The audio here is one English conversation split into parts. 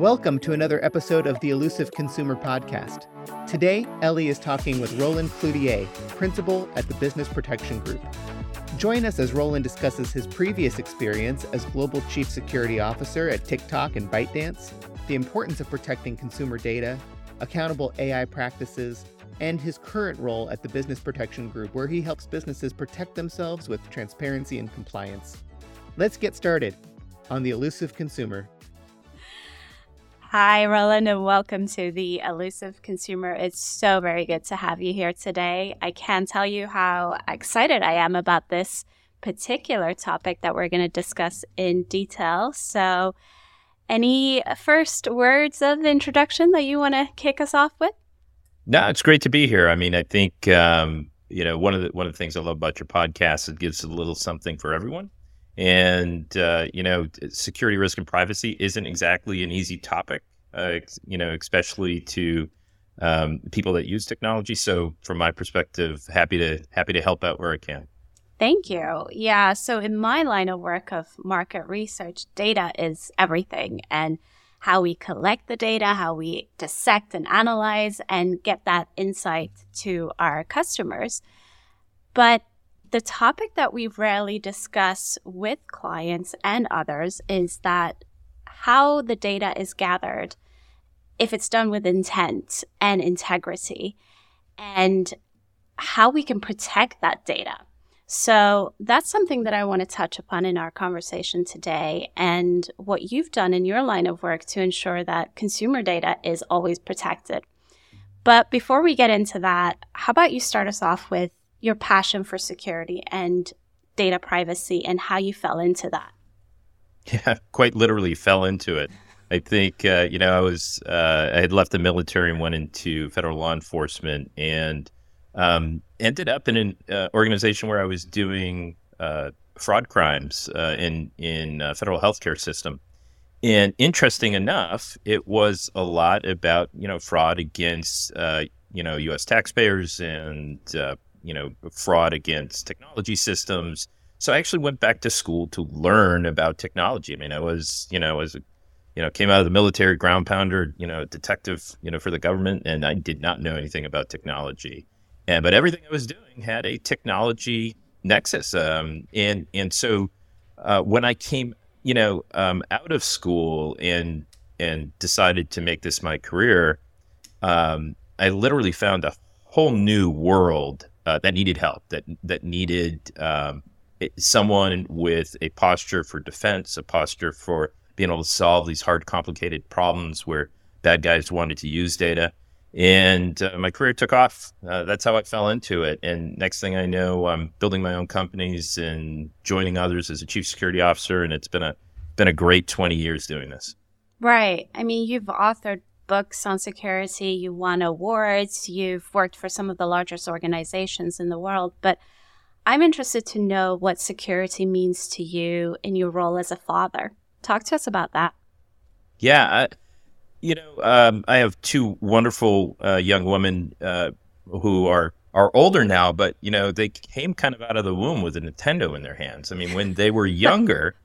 Welcome to another episode of the Elusive Consumer Podcast. Today, Ellie is talking with Roland Cloutier, principal at the Business Protection Group. Join us as Roland discusses his previous experience as Global Chief Security Officer at TikTok and ByteDance, the importance of protecting consumer data, accountable AI practices, and his current role at the Business Protection Group, where he helps businesses protect themselves with transparency and compliance. Let's get started on the Elusive Consumer Hi, Roland, and welcome to the Elusive Consumer. It's so very good to have you here today. I can't tell you how excited I am about this particular topic that we're going to discuss in detail. So, any first words of introduction that you want to kick us off with? No, it's great to be here. I mean, I think um, you know one of the one of the things I love about your podcast is it gives a little something for everyone. And uh, you know, security risk and privacy isn't exactly an easy topic. Uh, you know, especially to um, people that use technology. So, from my perspective, happy to happy to help out where I can. Thank you. Yeah. So, in my line of work of market research, data is everything, and how we collect the data, how we dissect and analyze, and get that insight to our customers. But the topic that we rarely discuss with clients and others is that how the data is gathered, if it's done with intent and integrity, and how we can protect that data. So that's something that I want to touch upon in our conversation today and what you've done in your line of work to ensure that consumer data is always protected. But before we get into that, how about you start us off with your passion for security and data privacy and how you fell into that. Yeah, quite literally fell into it. I think uh, you know I was uh, I had left the military and went into federal law enforcement and um, ended up in an uh, organization where I was doing uh, fraud crimes uh, in in uh, federal healthcare system. And interesting enough, it was a lot about you know fraud against you know U.S. taxpayers and you know, fraud against technology systems. So I actually went back to school to learn about technology. I mean, I was, you know, as a, you know, came out of the military ground pounder, you know, detective, you know, for the government, and I did not know anything about technology. And but everything I was doing had a technology nexus. Um, and and so uh, when I came, you know, um, out of school and and decided to make this my career, um, I literally found a whole new world uh, that needed help, that that needed um, someone with a posture for defense, a posture for being able to solve these hard, complicated problems where bad guys wanted to use data. And uh, my career took off. Uh, that's how I fell into it. And next thing I know, I'm building my own companies and joining others as a chief security officer. And it's been a been a great 20 years doing this. Right. I mean, you've authored books on security, you won awards, you've worked for some of the largest organizations in the world. But I'm interested to know what security means to you in your role as a father. Talk to us about that. Yeah. I, you know, um, I have two wonderful uh, young women uh, who are are older now, but you know they came kind of out of the womb with a Nintendo in their hands. I mean, when they were younger,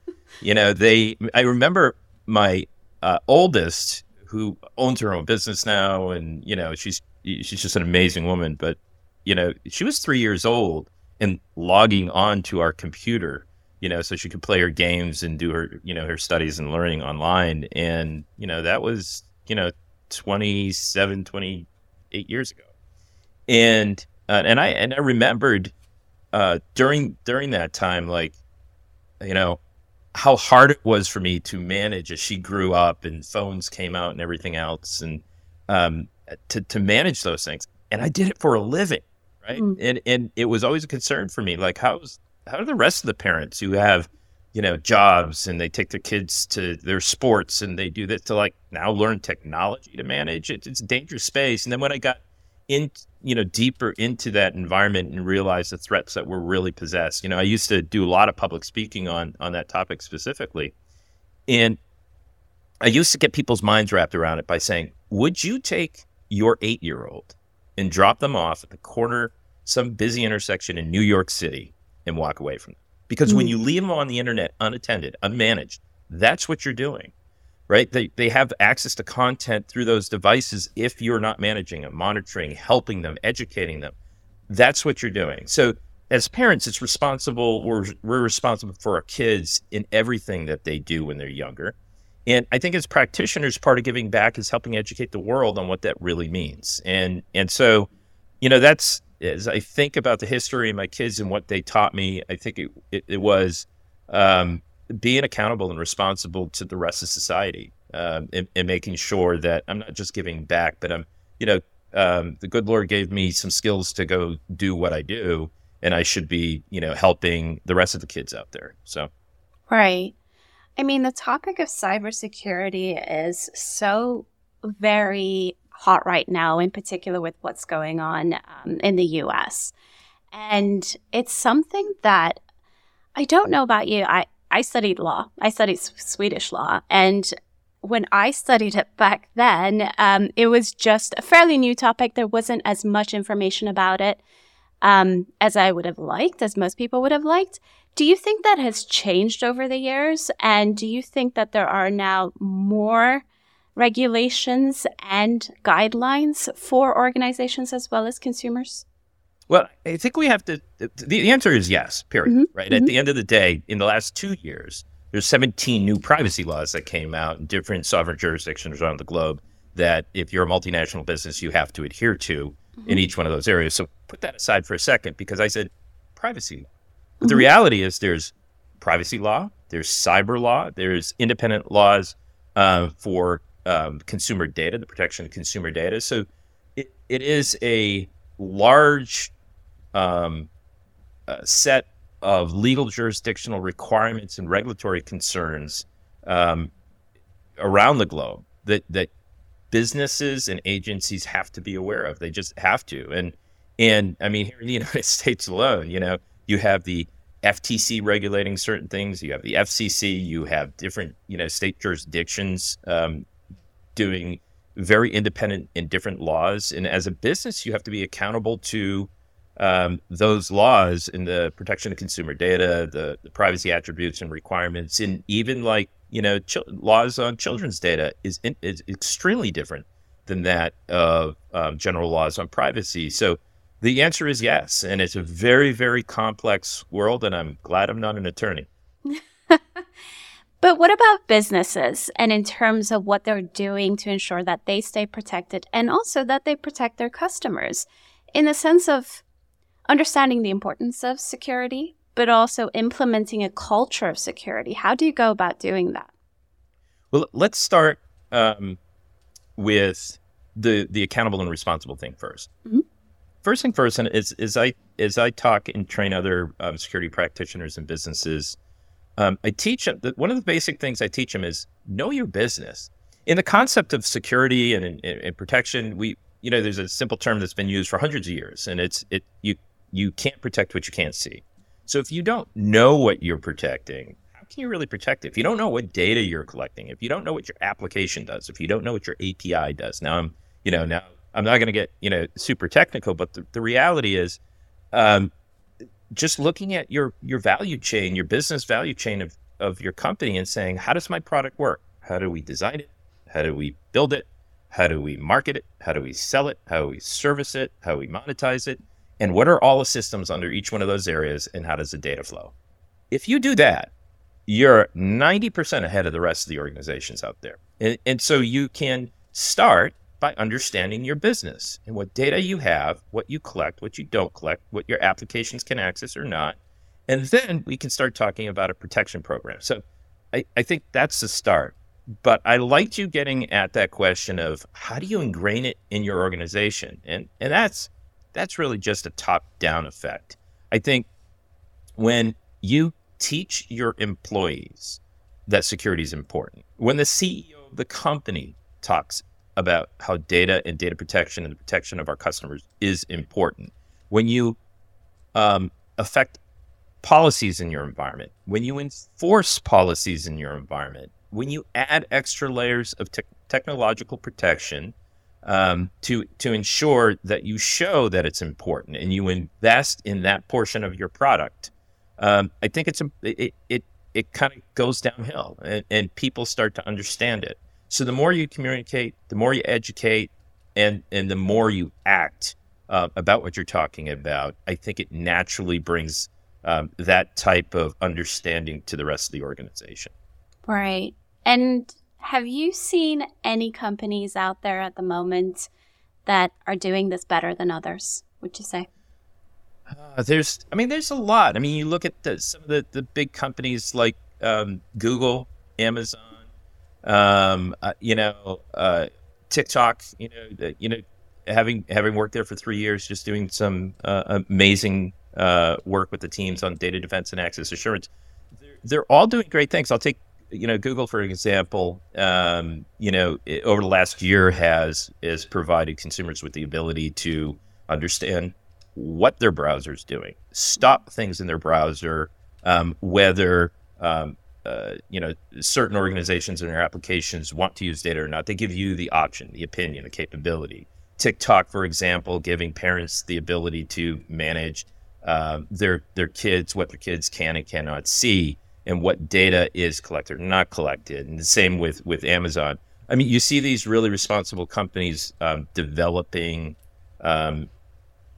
you know, they. I remember my uh, oldest who owns her own business now, and you know she's she's just an amazing woman. But you know she was three years old and logging on to our computer, you know, so she could play her games and do her you know her studies and learning online. And you know that was you know 27, 28 years ago, and uh, and I and I remembered uh, during during that time like you know how hard it was for me to manage as she grew up and phones came out and everything else and um, to, to manage those things. And i did it for a living right? Mm. and and it was always a concern for me. Like how's how are the rest of the parents who have you know jobs and they take their kids to their sports and they do this to like now learn technology to manage? It it's a dangerous space. And then when i got in you know deeper into that environment and realize the threats that were really possessed. You know i used to do a lot of public speaking on on that topic specifically. And i used to get people's minds wrapped around it by saying would you take your 8 year old and drop them off at the corner some busy intersection in new york city and walk away from them? Because mm-hmm. when you leave them on the internet unattended, unmanaged, that's what you're doing, right? They, they have access to content through those devices if you're not managing them, monitoring, helping them, educating them. That's what you're doing. So as parents, it's responsible. We're, we're responsible for our kids in everything that they do when they're younger. And I think as practitioners, part of giving back is helping educate the world on what that really means. And and so, you know, that's as I think about the history of my kids and what they taught me, I think it it, it was um, being accountable and responsible to the rest of society, um, and, and, making sure that I'm not just giving back, but I'm, you know, um, the good Lord gave me some skills to go do what I do, and I should be, you know, helping the rest of the kids out there. So, right. I mean, the topic of cybersecurity is so very hot right now, in particular with what's going on um, in the US. And it's something that I don't know about you. I, I studied law, I studied Swedish law. And when I studied it back then, um, it was just a fairly new topic. There wasn't as much information about it um, as I would have liked, as most people would have liked. Do you think that has changed over the years? And do you think that there are now more regulations and guidelines for organizations as well as consumers? Well, I think we have to. The answer is yes, period. Mm-hmm. Right. Mm-hmm. At the end of the day, in the last two years, there's 17 new privacy laws that came out in different sovereign jurisdictions around the globe that if you're a multinational business, you have to adhere to mm-hmm. in each one of those areas. So put that aside for a second because I said privacy but the mm-hmm. reality is there's privacy law, there's cyber law, there's independent laws uh, for um, consumer data, the protection of consumer data. So it, it is a large um, uh, set of legal jurisdictional requirements and regulatory concerns um, around the globe that that businesses and agencies have to be aware of. They just have to. And and I mean, here in the United States alone, you know, you have the FTC regulating certain things. You have the FCC. You have different, you know, state jurisdictions um, doing very independent and different laws. And as a business, you have to be accountable to um, those laws in the protection of consumer data, the, the privacy attributes and requirements, and even like you know ch- laws on children's data is in, is extremely different than that of um, general laws on privacy. So the answer is yes. And it's a very, very complex world. And I'm glad I'm not an attorney. but what about businesses and in terms of what they're doing to ensure that they stay protected and also that they protect their customers in the sense of understanding the importance of security, but also implementing a culture of security? How do you go about doing that? Well, let's start um, with the the accountable and responsible thing 1st mm-hmm first thing first, and is is I as I talk and train other um, security practitioners and businesses, um, I teach them that one of the basic things I teach them is know your business. In the concept of security and, and, and protection, we you know there's a simple term that's been used for hundreds of years, and it's it you you can't protect what you can't see. So if you don't know what you're protecting, how can you really protect it? If you don't know what data you're collecting, if you don't know what your application does, if you don't know what your API does, now I'm you know now I'm not going to get you know super technical, but the, the reality is, um, just looking at your your value chain, your business value chain of of your company, and saying, how does my product work? How do we design it? How do we build it? How do we market it? How do we sell it? How do we service it? How do we monetize it? And what are all the systems under each one of those areas? And how does the data flow? If you do that, you're 90% ahead of the rest of the organizations out there. And, and so you can start by understanding your business and what data you have, what you collect, what you don't collect, what your applications can access or not. And then we can start talking about a protection program. So I, I think that's the start. But I liked you getting at that question of how do you ingrain it in your organization? And and that's that's really just a top-down effect. I think when you teach your employees that security is important, when the CEO of the company talks about how data and data protection and the protection of our customers is important. When you um, affect policies in your environment, when you enforce policies in your environment, when you add extra layers of te- technological protection um, to to ensure that you show that it's important and you invest in that portion of your product, um, I think it's a it it, it kind of goes downhill, and, and people start to understand it. So the more you communicate, the more you educate, and and the more you act uh, about what you're talking about, I think it naturally brings um, that type of understanding to the rest of the organization. Right. And have you seen any companies out there at the moment that are doing this better than others? Would you say? Uh, there's, I mean, there's a lot. I mean, you look at the, some of the, the big companies like um, Google, Amazon, um, uh, you know, uh, TikTok. You know, you know, having having worked there for three years, just doing some uh, amazing uh, work with the teams on data defense and access assurance. They're, they're all doing great things. I'll take you know Google for example. Um, you know, it, over the last year has has provided consumers with the ability to understand what their browser is doing, stop things in their browser, um, whether um, uh, you know certain organizations and their applications want to use data or not. They give you the option, the opinion, the capability. TikTok, for example, giving parents the ability to manage uh, their their kids, what their kids can and cannot see, and what data is collected or not collected. And the same with with Amazon. I mean, you see these really responsible companies um, developing um,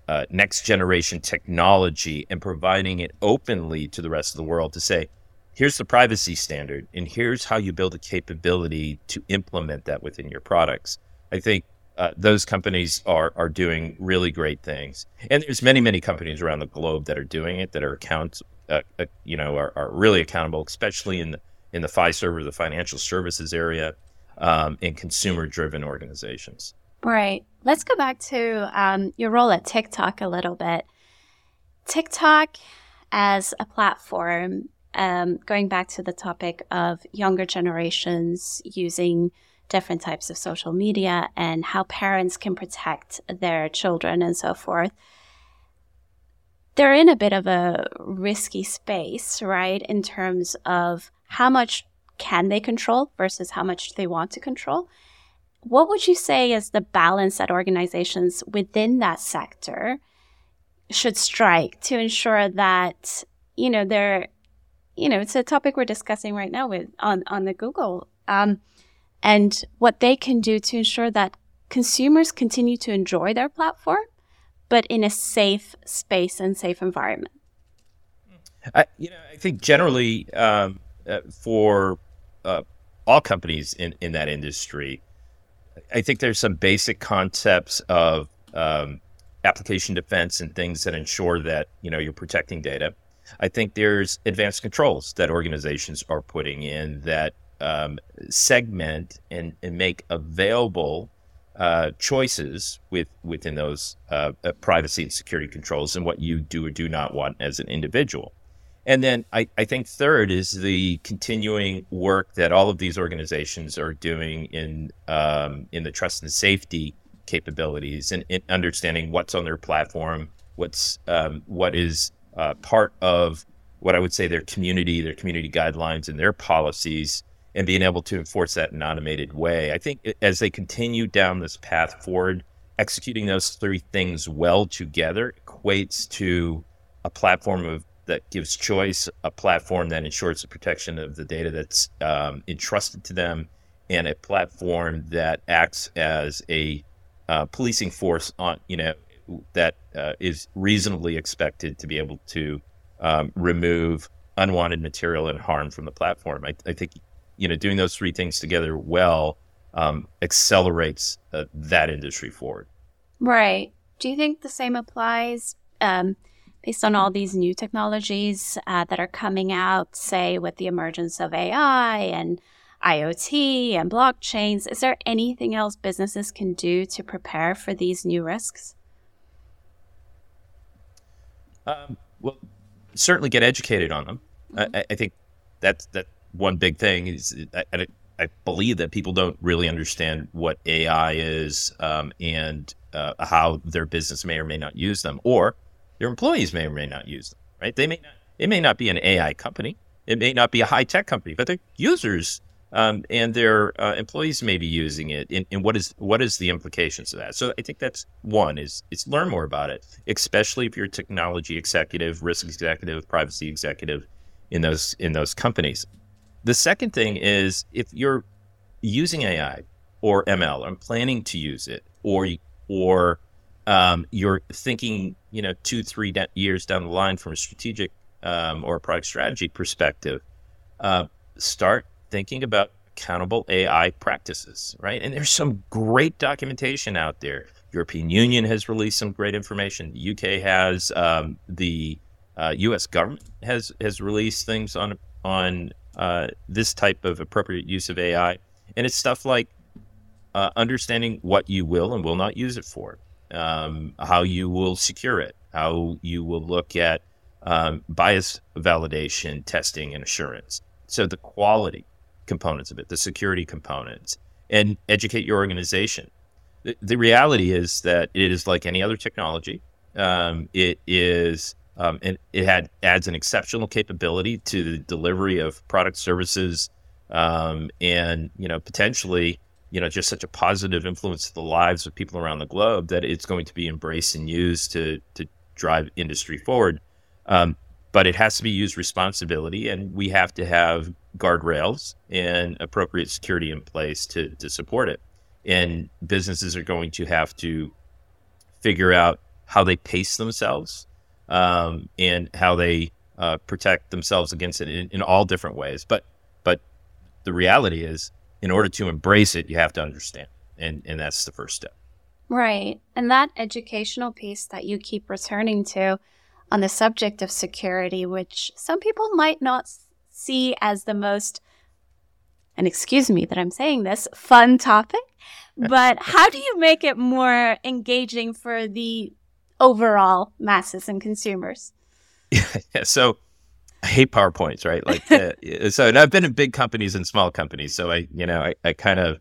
uh, next generation technology and providing it openly to the rest of the world to say, here's the privacy standard, and here's how you build a capability to implement that within your products. I think uh, those companies are are doing really great things, and there's many many companies around the globe that are doing it that are account uh, uh, you know are, are really accountable, especially in the in the FISERV server, the financial services area, um, in consumer driven organizations. Right. Let's go back to um, your role at TikTok a little bit. TikTok as a platform, um, going back to the topic of younger generations using different types of social media and how parents can protect their children and so forth. They're in a bit of a risky space, right? In terms of how much can they control versus how much they want to control. What would you say is the balance that organizations within that sector should strike to ensure that, you know, they're, you know, it's a topic we're discussing right now with on, on the Google. Um, and what they can do to ensure that consumers continue to enjoy their platform, but in a safe space and safe environment. I, you know, I think generally um, uh, for uh, all companies in, in that industry, I think there's some basic concepts of um, application defense and things that ensure that you know you're protecting data. I think there's advanced controls that organizations are putting in that um, segment and, and, make available uh, choices with within those uh, uh, privacy and security controls and what you do or do not want as an individual. And then I, I think third is the continuing work that all of these organizations are doing in um, in the trust and safety capabilities and, and, understanding what's on their platform, what's um, what is uh, part of what I would say their community, their community guidelines, and their policies and being able to enforce that in an automated way. I think as they continue down this path forward, executing those three things well together equates to a platform of that gives choice, a platform that ensures the protection of the data that's um, entrusted to them, and a platform that acts as a uh, policing force on you know that uh, is reasonably expected to be able to um, remove unwanted material and harm from the platform. I, I think you know, doing those three things together well um, accelerates uh, that industry forward. Right. Do you think the same applies um, based on all these new technologies uh, that are coming out, say, with the emergence of AI and IoT and blockchains? Is there anything else businesses can do to prepare for these new risks? Um, well, certainly get educated on them. Mm-hmm. I, I, think that's that one big thing is I, I, believe that people don't really understand what AI is um, and uh, how their business may or may not use them, or their employees may or may not use them. Right? They may not. It may not be an AI company. It may not be a high tech company, but their users um, and their uh, employees may be using it, and, and, what is what is the implications of that? So I think that's one is is learn more about it, especially if you're a technology executive, risk executive, privacy executive in those in those companies. The second thing is if you're using AI or ML, or planning to use it, or or um, you're thinking, you know, two three years down the line from a strategic um, or a product strategy perspective, uh, start thinking about accountable AI practices, right? And there's some great documentation out there. European Union has released some great information. The UK has um, the uh, U.S. government has has released things on on uh, this type of appropriate use of AI, and it's stuff like uh, understanding what you will and will not use it for, um, how you will secure it, how you will look at um, bias validation, testing, and assurance. So the quality components of it, the security components, and educate your organization. The, the reality is that it is like any other technology. Um, it is um, and it had adds an exceptional capability to the delivery of product services, um, and you know potentially you know just such a positive influence to the lives of people around the globe that it's going to be embraced and used to to drive industry forward. Um, but it has to be used responsibility, and we have to have guardrails and appropriate security in place to to support it. And businesses are going to have to figure out how they pace themselves um, and how they uh, protect themselves against it in, in all different ways. But but the reality is, in order to embrace it, you have to understand, and and that's the first step. Right, and that educational piece that you keep returning to on the subject of security, which some people might not see as the most, and excuse me that I'm saying this, fun topic. But how do you make it more engaging for the overall masses and consumers? Yeah, so I hate PowerPoints, right? Like, uh, so and I've been in big companies and small companies, so I, you know, I, I kind of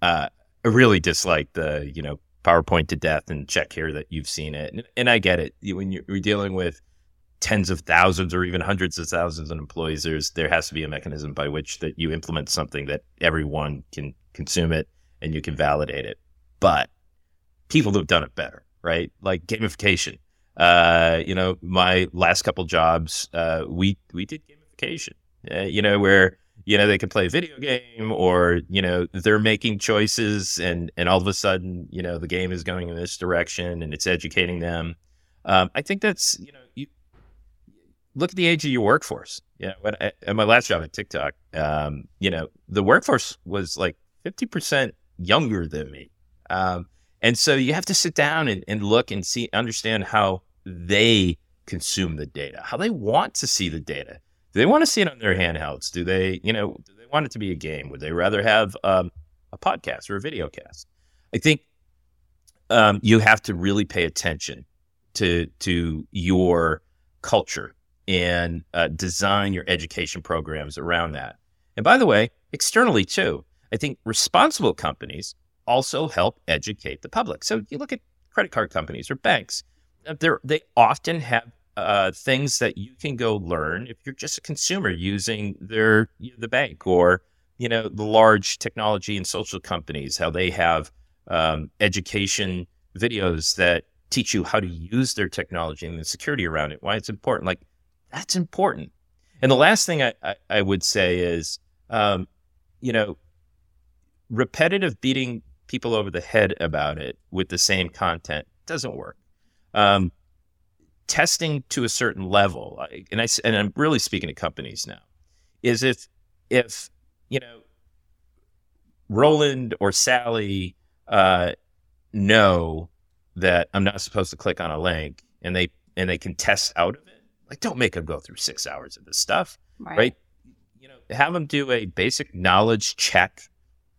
uh, I really dislike the, you know, PowerPoint to death and check here that you've seen it. And, and I get it. When you're, you're, dealing with tens of thousands or even hundreds of thousands of employees, there's there has to be a mechanism by which that you implement something that everyone can consume it and you can validate it. But people who have done it better, right? Like gamification. Uh, you know, my last couple jobs, uh, we we did gamification. Uh, you know, where you know they can play a video game or you know they're making choices and and all of a sudden you know the game is going in this direction and it's educating them um, i think that's you know you look at the age of your workforce yeah when I, at my last job at tiktok um, you know the workforce was like 50% younger than me um, and so you have to sit down and, and look and see understand how they consume the data how they want to see the data do they want to see it on their handhelds? Do they, you know, do they want it to be a game? Would they rather have um, a podcast or a video cast? I think um, you have to really pay attention to to your culture and uh, design your education programs around that. And by the way, externally too, I think responsible companies also help educate the public. So you look at credit card companies or banks; uh, they they often have uh, things that you can go learn if you're just a consumer using their the bank or you know the large technology and social companies how they have um, education videos that teach you how to use their technology and the security around it why it's important like that's important and the last thing i, I, I would say is um, you know repetitive beating people over the head about it with the same content doesn't work um, testing to a certain level, and I and I'm really speaking to companies now, is if if you know Roland or Sally uh, know that I'm not supposed to click on a link, and they and they can test out of it, like don't make them go through six hours of this stuff, right? right? You know, have them do a basic knowledge check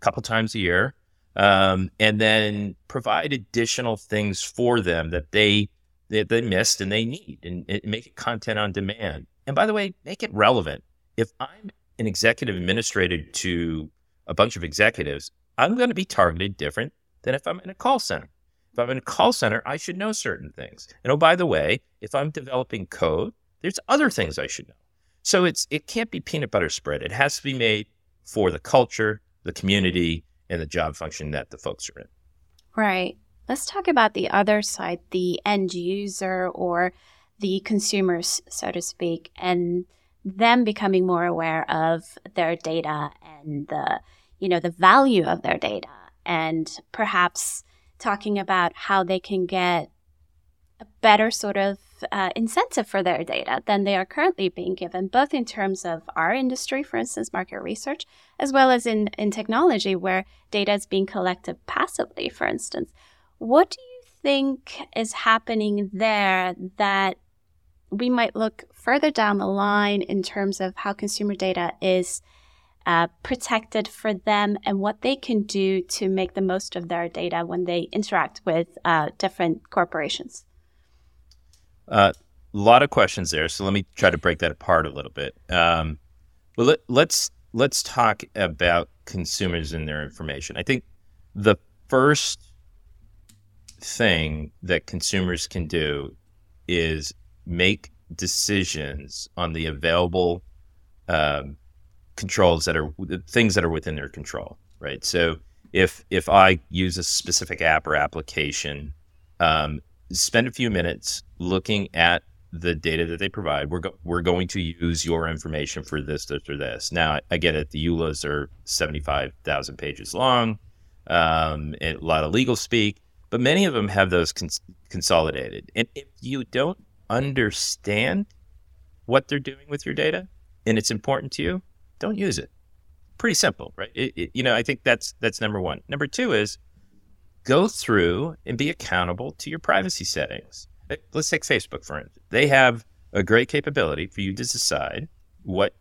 a couple times a year, um, and then provide additional things for them that they they, they missed and they need and, and make it content on demand. And by the way, make it relevant. If I'm an executive administrator to a bunch of executives, I'm going to be targeted different than if I'm in a call center. If I'm in a call center, I should know certain things. And oh, by the way, if I'm developing code, there's other things I should know. So it's it can't be peanut butter spread. It has to be made for the culture, the community, and the job function that the folks are in. Right. Let's talk about the other side, the end user or the consumers, so to speak, and them becoming more aware of their data and the, you know, the value of their data and perhaps talking about how they can get a better sort of uh, incentive for their data than they are currently being given, both in terms of our industry, for instance, market research, as well as in, in technology where data is being collected passively, for instance. What do you think is happening there that we might look further down the line in terms of how consumer data is uh, protected for them and what they can do to make the most of their data when they interact with uh, different corporations? A uh, lot of questions there, so let me try to break that apart a little bit. Um, well, let, let's let's talk about consumers and their information. I think the first thing that consumers can do is make decisions on the available um, controls that are things that are within their control, right? So if if I use a specific app or application, um, spend a few minutes looking at the data that they provide. We're go- we're going to use your information for this, this, or this. Now I get it. The EULAs are seventy five thousand pages long, um, a lot of legal speak, but many of them have those cons- consolidated. And if you don't understand what they're doing with your data and it's important to you, don't use it. Pretty simple, right? It, it, you know, I think that's that's number one. Number two is go through and be accountable to your privacy settings. Let's take Facebook for instance. They have a great capability for you to decide what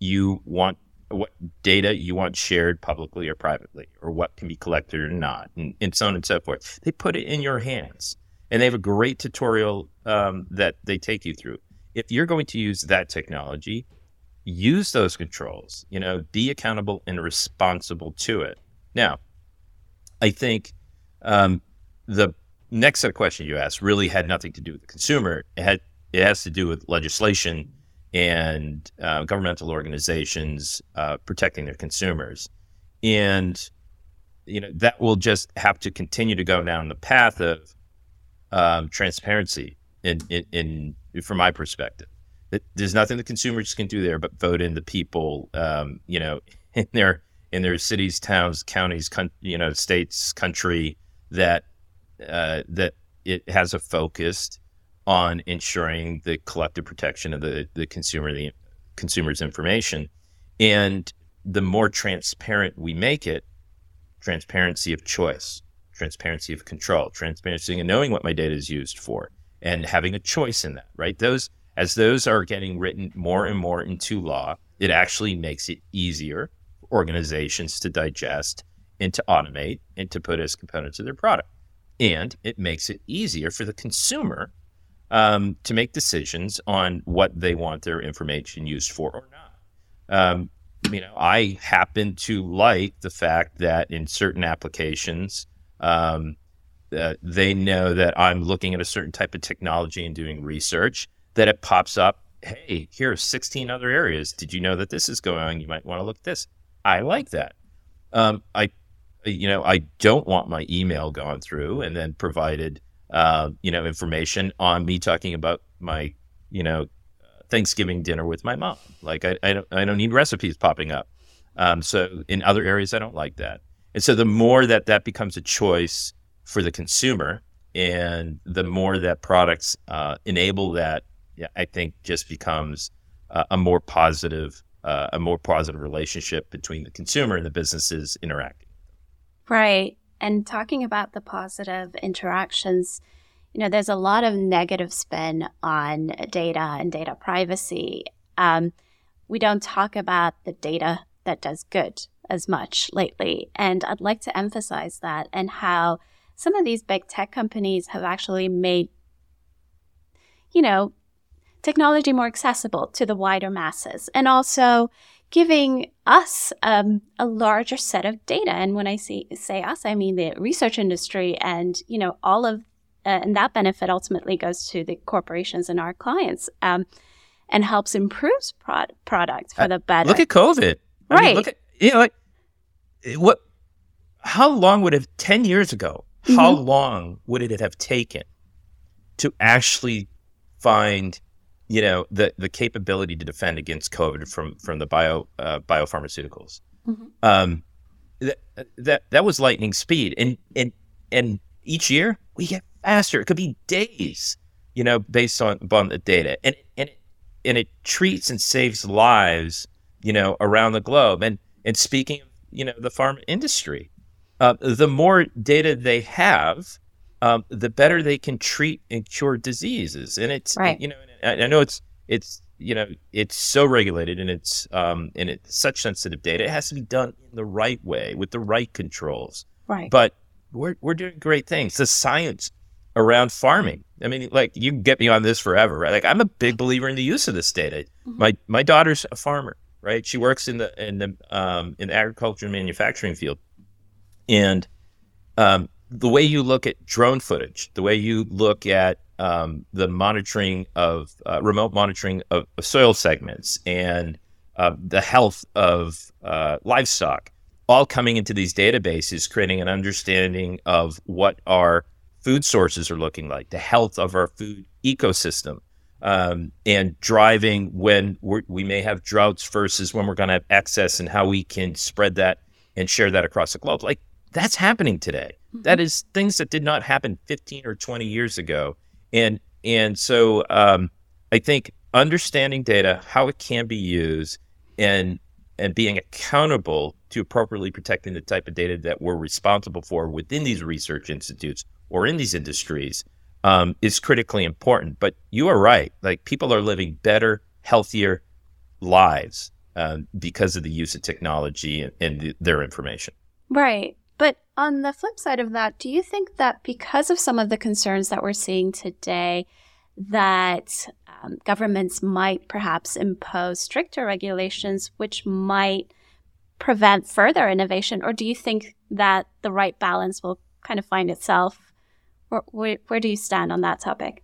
you want, what data you want shared publicly or privately, or what can be collected or not, and, and so on and so forth. They put it in your hands, and they have a great tutorial um, that they take you through. If you're going to use that technology, use those controls. You know, be accountable and responsible to it. Now, I think um, the next set of questions you asked really had nothing to do with the consumer. It had it has to do with legislation and uh, governmental organizations uh, protecting their consumers, and you know that will just have to continue to go down the path of um, transparency. In, in, in from my perspective, there's nothing the consumers can do there but vote in the people, um, you know, in their in their cities, towns, counties, con- you know, states, country, that uh, that it has a focus on ensuring the collective protection of the the consumer the consumer's information, and the more transparent we make it, transparency of choice, transparency of control, transparency and knowing what my data is used for, and having a choice in that. Right, those as those are getting written more and more into law, it actually makes it easier for organizations to digest and to automate and to put as components of their product. And it makes it easier for the consumer um, to make decisions on what they want their information used for or not. Um, you know, I happen to like the fact that in certain applications, um, uh, they know that I'm looking at a certain type of technology and doing research, that it pops up. Hey, here are 16 other areas. Did you know that this is going on? You might want to look at this. I like that. Um, I you know, I don't want my email gone through and then provided, uh, you know, information on me talking about my, you know, Thanksgiving dinner with my mom. Like I, I don't, I don't need recipes popping up. Um, so in other areas, I don't like that. And so the more that that becomes a choice for the consumer, and the more that products uh, enable that, yeah, I think just becomes uh, a more positive, uh, a more positive relationship between the consumer and the businesses interacting. Right. And talking about the positive interactions, you know, there's a lot of negative spin on data and data privacy. Um, we don't talk about the data that does good as much lately. And I'd like to emphasize that and how some of these big tech companies have actually made, you know, technology more accessible to the wider masses and also giving us um, a larger set of data. And when I say, say us, I mean the research industry and, you know, all of, uh, and that benefit ultimately goes to the corporations and our clients um, and helps improve prod- products for uh, the better. Look at COVID. I right. Mean, look at, you know, like what? How long would have ten years ago? Mm-hmm. How long would it have taken to actually find, you know, the the capability to defend against COVID from from the bio uh, biopharmaceuticals? Mm-hmm. Um, that that that was lightning speed, and and and each year we get faster. It could be days, you know, based on upon the data, and and and it treats and saves lives, you know, around the globe. And and speaking of you know the pharma industry, uh, the more data they have, um, the better they can treat and cure diseases. And it's right. you know, I, know it's it's you know it's so regulated and it's um and it's such sensitive data. It has to be done in the right way with the right controls. Right. But we're we're doing great things. The science around farming. I mean, like you can get me on this forever, right? Like I'm a big believer in the use of this data. Mm-hmm. My my daughter's a farmer, right? She works in the in the um, in the agriculture and manufacturing field, and um, the way you look at drone footage, the way you look at um, the monitoring of uh, remote monitoring of, of, soil segments and uh, the health of uh, livestock, all coming into these databases, creating an understanding of what our food sources are looking like, the health of our food ecosystem, um, and driving when we may have droughts versus when we're going to have excess, and how we can spread that and share that across the globe. Like that's happening today. Mm-hmm. That is things that did not happen 15 or 20 years ago. And and so um, I think understanding data, how it can be used, and and being accountable to appropriately protecting the type of data that we're responsible for within these research institutes or in these industries um, is critically important. But you are right; like people are living better, healthier lives um, because of the use of technology and, and the, their information. Right. On the flip side of that, do you think that because of some of the concerns that we're seeing today, that um, governments might perhaps impose stricter regulations, which might prevent further innovation? Or do you think that the right balance will kind of find itself? Where, where, where do you stand on that topic?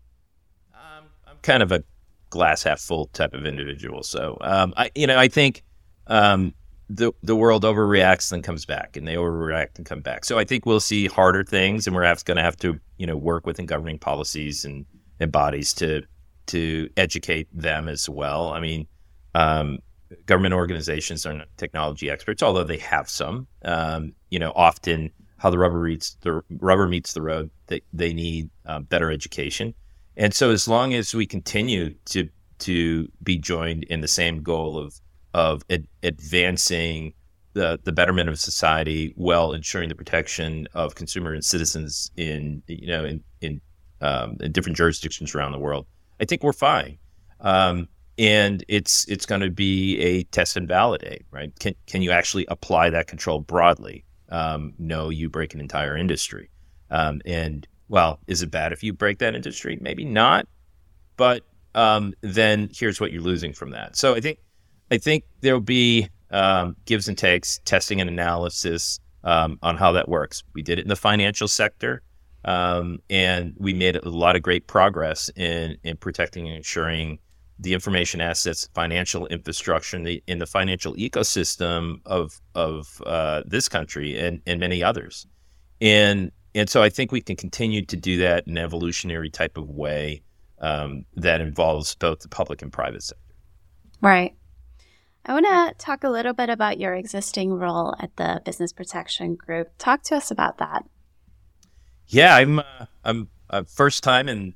Um, I'm kind of a glass half full type of individual. So, um, I, you know, I think um, the the world overreacts and comes back, and they overreact and come back. So I think we'll see harder things, and we're going to have to you know work within governing policies and, and bodies to to educate them as well. I mean, um, government organizations are not technology experts, although they have some. Um, you know, often how the rubber meets the rubber meets the road, they they need um, better education, and so as long as we continue to to be joined in the same goal of of ad- advancing the, the betterment of society while ensuring the protection of consumer and citizens in you know in in, um, in different jurisdictions around the world. I think we're fine, um, and it's it's going to be a test and validate. Right? Can can you actually apply that control broadly? Um, no, you break an entire industry, um, and well, is it bad if you break that industry? Maybe not, but um, then here's what you're losing from that. So I think I think there'll be um, gives and takes, testing and analysis um, on how that works. We did it in the financial sector, um, and we made a lot of great progress in in protecting and ensuring the information assets, financial infrastructure, in the, in the financial ecosystem of of uh, this country and and many others, and and so I think we can continue to do that in an evolutionary type of way um, that involves both the public and private sector. Right. I want to talk a little bit about your existing role at the Business Protection Group. Talk to us about that. Yeah, I'm uh, I'm uh, first time in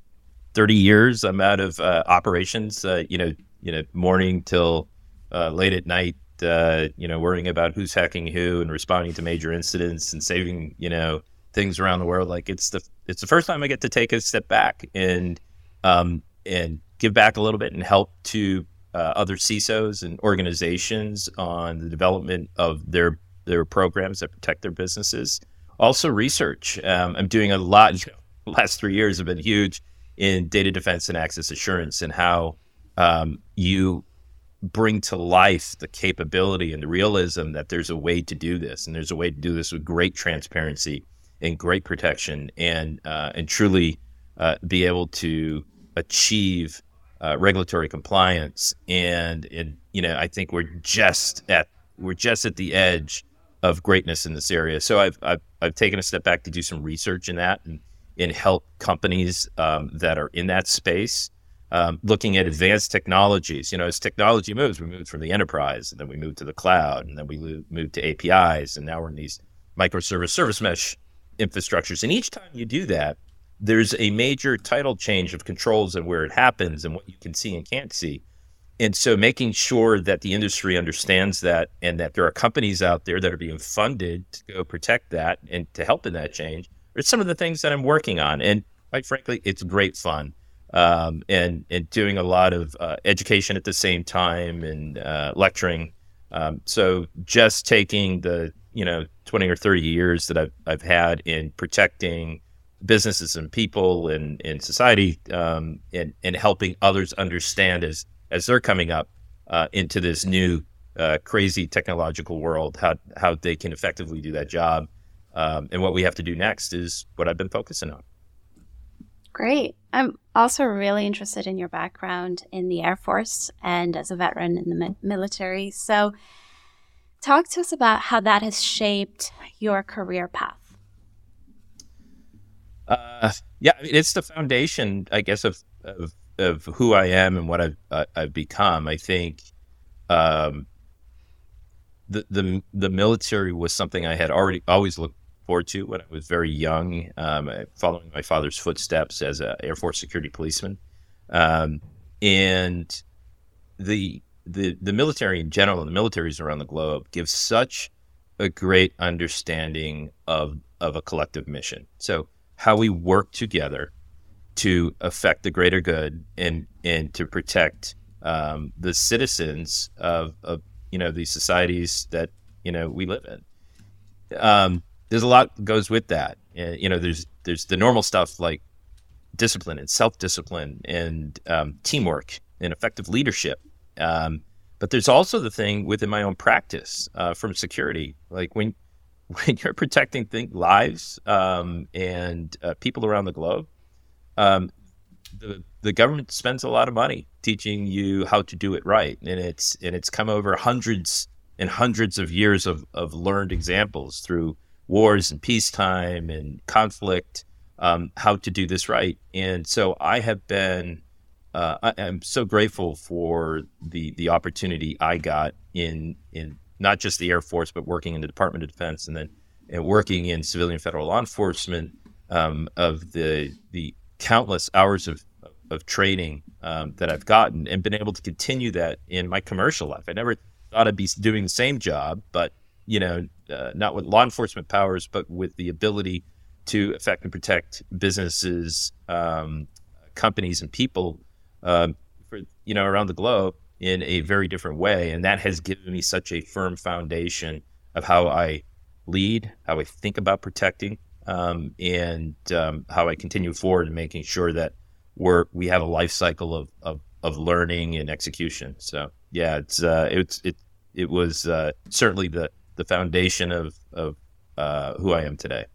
30 years. I'm out of uh, operations. Uh, you know, you know, morning till uh, late at night. Uh, you know, worrying about who's hacking who and responding to major incidents and saving you know things around the world. Like it's the it's the first time I get to take a step back and um, and give back a little bit and help to uh, other CISOs and organizations on the development of their their programs that protect their businesses. Also, research. Um, I'm doing a lot. You know, last three years have been huge in data defense and access assurance, and how um, you bring to life the capability and the realism that there's a way to do this, and there's a way to do this with great transparency and great protection, and uh, and truly uh, be able to achieve uh, regulatory compliance, and you know, I think we're just at we're just at the edge of greatness in this area. So I've I've, I've taken a step back to do some research in that and, and help companies um, that are in that space. Um, looking at advanced technologies, you know, as technology moves, we moved from the enterprise, and then we moved to the cloud, and then we moved to APIs, and now we're in these microservice service mesh infrastructures. And each time you do that, there's a major title change of controls and where it happens and what you can see and can't see. And so making sure that the industry understands that and that there are companies out there that are being funded to go protect that and to help in that change are some of the things that I'm working on. And quite frankly, it's great fun. Um, and and doing a lot of uh, education at the same time and uh, lecturing. Um, so just taking the you know 20 or 30 years that I've I've had in protecting businesses and people and in society um, and and helping others understand as as they're coming up uh, into this new uh, crazy technological world, how how they can effectively do that job. Um, and what we have to do next is what I've been focusing on. Great. I'm also really interested in your background in the Air Force and as a veteran in the mi- military. So, talk to us about how that has shaped your career path. Uh, yeah, it's the foundation, I guess, of, of of who I am and what I've uh, I've become, I think um, the the the military was something I had already always looked forward to when I was very young, um, following my father's footsteps as an Air Force security policeman, um, and the the the military in general and the militaries around the globe give such a great understanding of of a collective mission. So how we work together to affect the greater good and and to protect um, the citizens of, of you know these societies that you know we live in. Um, there's a lot goes with that. And, you know, there's there's the normal stuff like discipline and self discipline and um, teamwork and effective leadership. Um, but there's also the thing within my own practice uh, from security, like when when you're protecting things, lives um, and uh, people around the globe, um, the the government spends a lot of money teaching you how to do it right, and it's and it's come over hundreds and hundreds of years of of learned examples through wars and peacetime and conflict, um, how to do this right. And so I have been. Uh, I, am so grateful for the the opportunity I got in in not just the Air Force, but working in the Department of Defense and then and working in civilian federal law enforcement um, of the the countless hours of of training um, that I've gotten and been able to continue that in my commercial life. I never thought I'd be doing the same job, but you know, uh, not with law enforcement powers, but with the ability to affect and protect businesses, um, companies, and people, um, for you know, around the globe in a very different way. And that has given me such a firm foundation of how I lead, how I think about protecting, um, and um, how I continue forward in making sure that we're we have a life cycle of of, of learning and execution. So yeah, it's uh, it's it it was uh, certainly the the foundation of of uh, who I am today.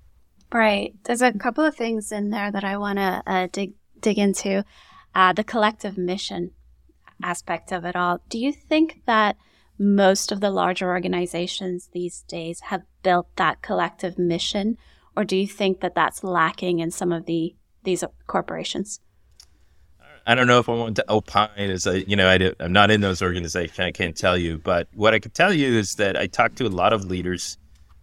Right. There's a couple of things in there that I want to uh, dig dig into. Uh, the collective mission aspect of it all. Do you think that most of the larger organizations these days have built that collective mission, or do you think that that's lacking in some of the these corporations? I don't know if I want to opine as I, you know, I i'm not in those organizations. I can't tell you, but what I can tell you is that I talk to a lot of leaders,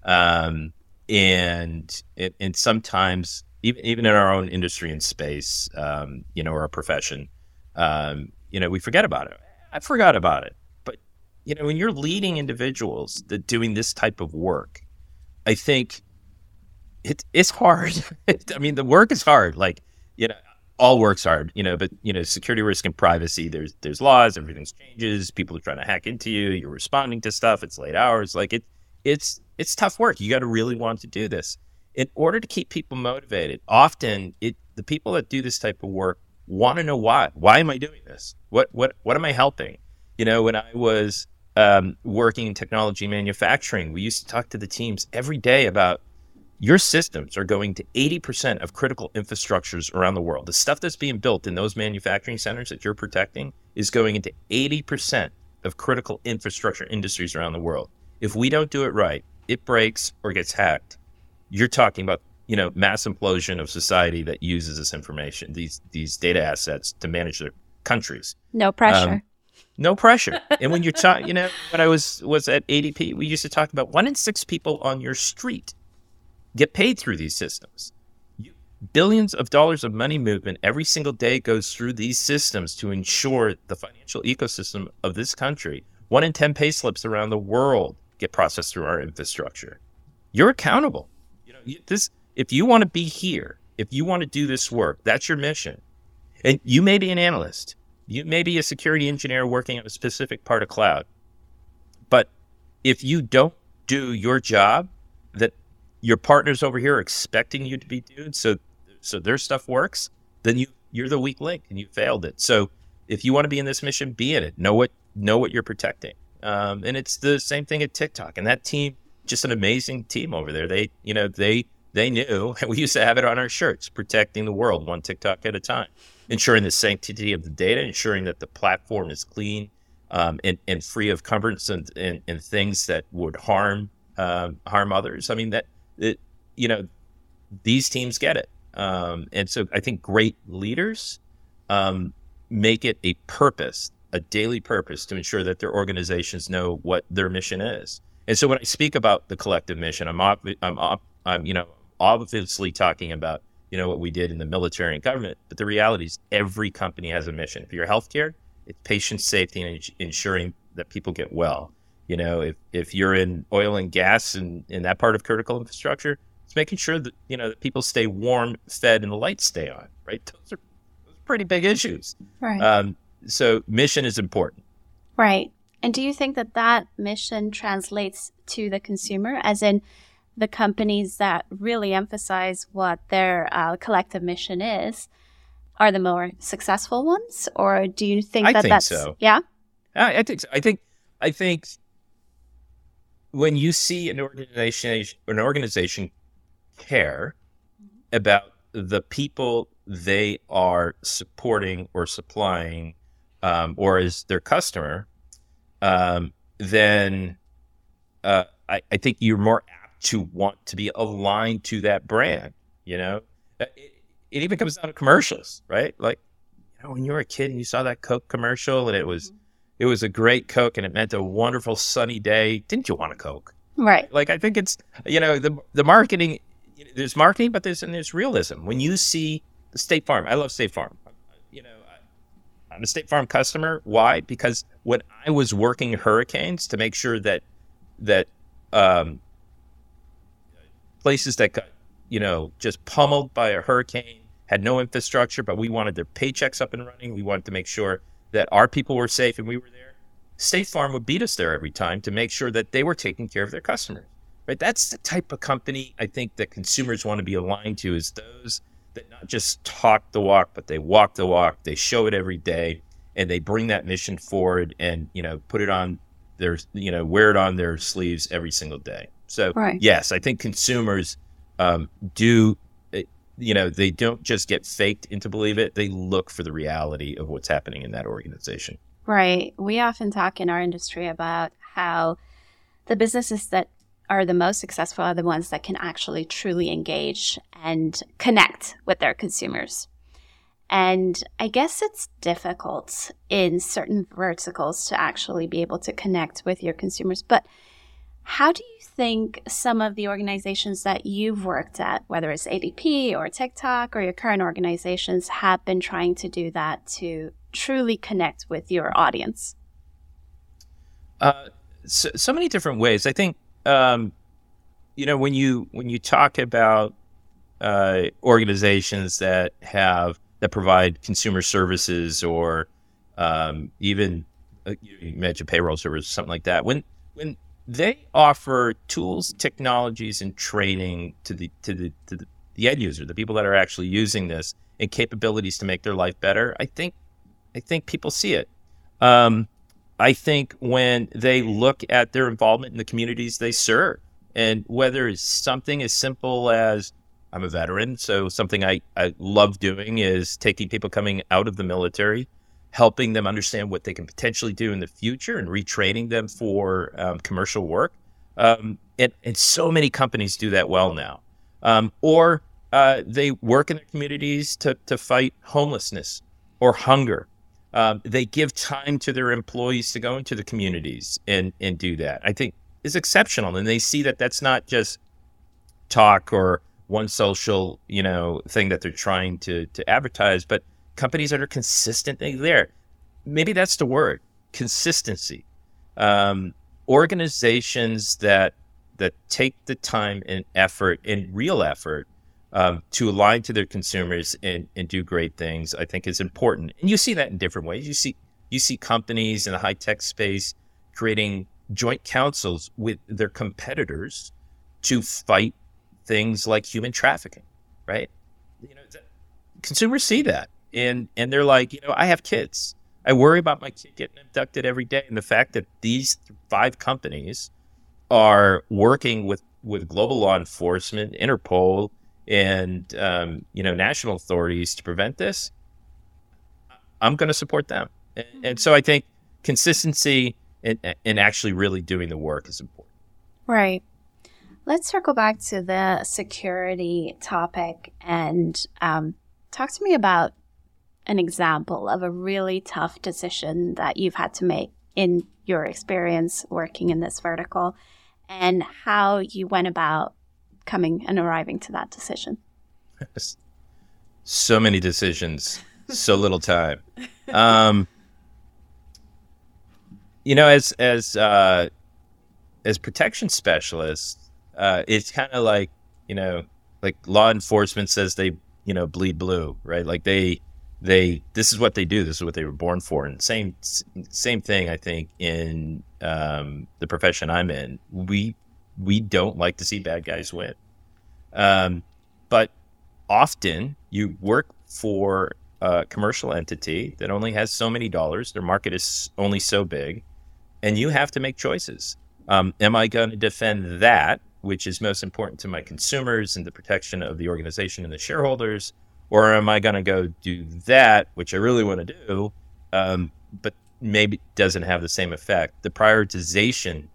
um, and and sometimes even even in our own industry and space, um, you know, or our profession, um, you know, we forget about it. I forgot about it, but you know, when you're leading individuals that doing this type of work, I think it, it's hard. I mean, the work is hard. Like, you know, all works hard, you know, but you know, security risk and privacy, there's there's laws, everything's changes, people are trying to hack into you, you're responding to stuff, it's late hours. Like it it's it's tough work. You gotta really want to do this. In order to keep people motivated, often it the people that do this type of work want to know why. Why am I doing this? What what what am I helping? You know, when I was um, working in technology manufacturing, we used to talk to the teams every day about your systems are going to 80% of critical infrastructures around the world. The stuff that's being built in those manufacturing centers that you're protecting is going into 80% of critical infrastructure industries around the world. If we don't do it right, it breaks or gets hacked. You're talking about you know mass implosion of society that uses this information, these these data assets to manage their countries. No pressure. Um, no pressure. and when you're talking, you know, when I was was at ADP, we used to talk about one in six people on your street get paid through these systems. Billions of dollars of money movement every single day goes through these systems to ensure the financial ecosystem of this country. One in ten pay slips around the world get processed through our infrastructure. You're accountable. You know, this if you want to be here, if you want to do this work, that's your mission. And you may be an analyst. You may be a security engineer working on a specific part of cloud. But if you don't do your job that your partners over here are expecting you to be doing so so their stuff works, then you you're the weak link and you failed it. So if you want to be in this mission, be in it. Know what know what you're protecting. Um, and it's the same thing at TikTok. And that team, just an amazing team over there. They, you know, they they knew, we used to have it on our shirts, protecting the world one TikTok at a time, ensuring the sanctity of the data, ensuring that the platform is clean um, and, and free of cumbrance and, and, and things that would harm um, harm others. I mean that it, you know these teams get it, um, and so I think great leaders um, make it a purpose, a daily purpose, to ensure that their organizations know what their mission is. And so when I speak about the collective mission, I'm op- I'm op- I'm you know obviously talking about you know what we did in the military and government, but the reality is every company has a mission. If you're healthcare, it's patient safety and ensuring that people get well. You know, if if you're in oil and gas and in that part of critical infrastructure, it's making sure that you know that people stay warm, fed, and the lights stay on. Right, those are, those are pretty big issues. Right. Um, so mission is important. Right. And do you think that that mission translates to the consumer, as in? The companies that really emphasize what their uh, collective mission is are the more successful ones, or do you think I that think that's so. yeah? I, I think so. I think I think when you see an organization an organization care about the people they are supporting or supplying um, or as their customer, um, then uh, I, I, think you're more to want to be aligned to that brand. You know, uh, it, it even comes down to commercials, right? Like, you know, when you were a kid and you saw that Coke commercial and it was, mm-hmm. it was a great Coke and it meant a wonderful sunny day. Didn't you want a Coke? Right. Like, I think it's, you know, the the marketing. There's marketing, but there's and there's realism. When you see the State Farm, I love State Farm. You know, I, I'm a State Farm customer. Why? Because when I was working hurricanes to make sure that that um, places that got, you know, just pummeled by a hurricane, had no infrastructure, but we wanted their paychecks up and running. We wanted to make sure that our people were safe and we were there. State Farm would beat us there every time to make sure that they were taking care of their customers. Right? That's the type of company I think that consumers want to be aligned to is those that not just talk the walk, but they walk the walk. They show it every day and they bring that mission forward and, you know, put it on their, you know, wear it on their sleeves every single day. So right. yes, I think consumers um, do. Eh, you know, they don't just get faked into believe it. They look for the reality of what's happening in that organization. Right. We often talk in our industry about how the businesses that are the most successful are the ones that can actually truly engage and connect with their consumers. And I guess it's difficult in certain verticals to actually be able to connect with your consumers. But how do you think some of the organizations that you've worked at, whether it's ADP or TikTok or your current organizations, have been trying to do that to truly connect with your audience? Uh, so, so, many different ways. I think um, you know when you when you talk about uh, organizations that have that provide consumer services or um, even uh, you mentioned payroll service, something like that. When when they offer tools, technologies, and training to the to the to the, the end user, the people that are actually using this, and capabilities to make their life better. I think I think people see it. Um, I think when they look at their involvement in the communities they serve, and whether it's something as simple as I'm a veteran, so something I, I love doing is taking people coming out of the military helping them understand what they can potentially do in the future and retraining them for um, commercial work. Um, and, and so many companies do that well now. Um, or uh, they work in their communities to, to fight homelessness or hunger. Um, they give time to their employees to go into the communities and, and do that. I think is exceptional. And they see that that's not just talk or one social, you know, thing that they're trying to, to advertise, but companies that are consistently there. Maybe that's the word consistency. Um, organizations that that take the time and effort and real effort um, to align to their consumers and, and do great things, I think is important. And you see that in different ways. You see you see companies in the high tech space creating joint councils with their competitors to fight things like human trafficking, right? You know, consumers see that and and they're like, you know, I have kids. I worry about my kid getting abducted every day, and the fact that these five companies are working with with global law enforcement, Interpol, and um, you know national authorities to prevent this, I'm going to support them. And, and, so I think consistency and, and actually really doing the work is important. Right. Let's circle back to the security topic and um, talk to me about an example of a really tough decision that you've had to make in your experience working in this vertical and how you went about coming and arriving to that decision? So many decisions, so little time. Um, you know, as as uh, as protection specialists, uh, it's kind of like you know, like law enforcement says they you know bleed blue, right? Like they they this is what they do this is what they were born for. And same same thing i think in um, the profession i'm in. We we don't like to see bad guys win. Um, but often you work for a commercial entity that only has so many dollars their market is only so big and you have to make choices. Um, am i going to defend that which is most important to my consumers and the protection of the organization and the shareholders or am I going to go do that, which I really want to do, um, but maybe doesn't have the same effect? The prioritization,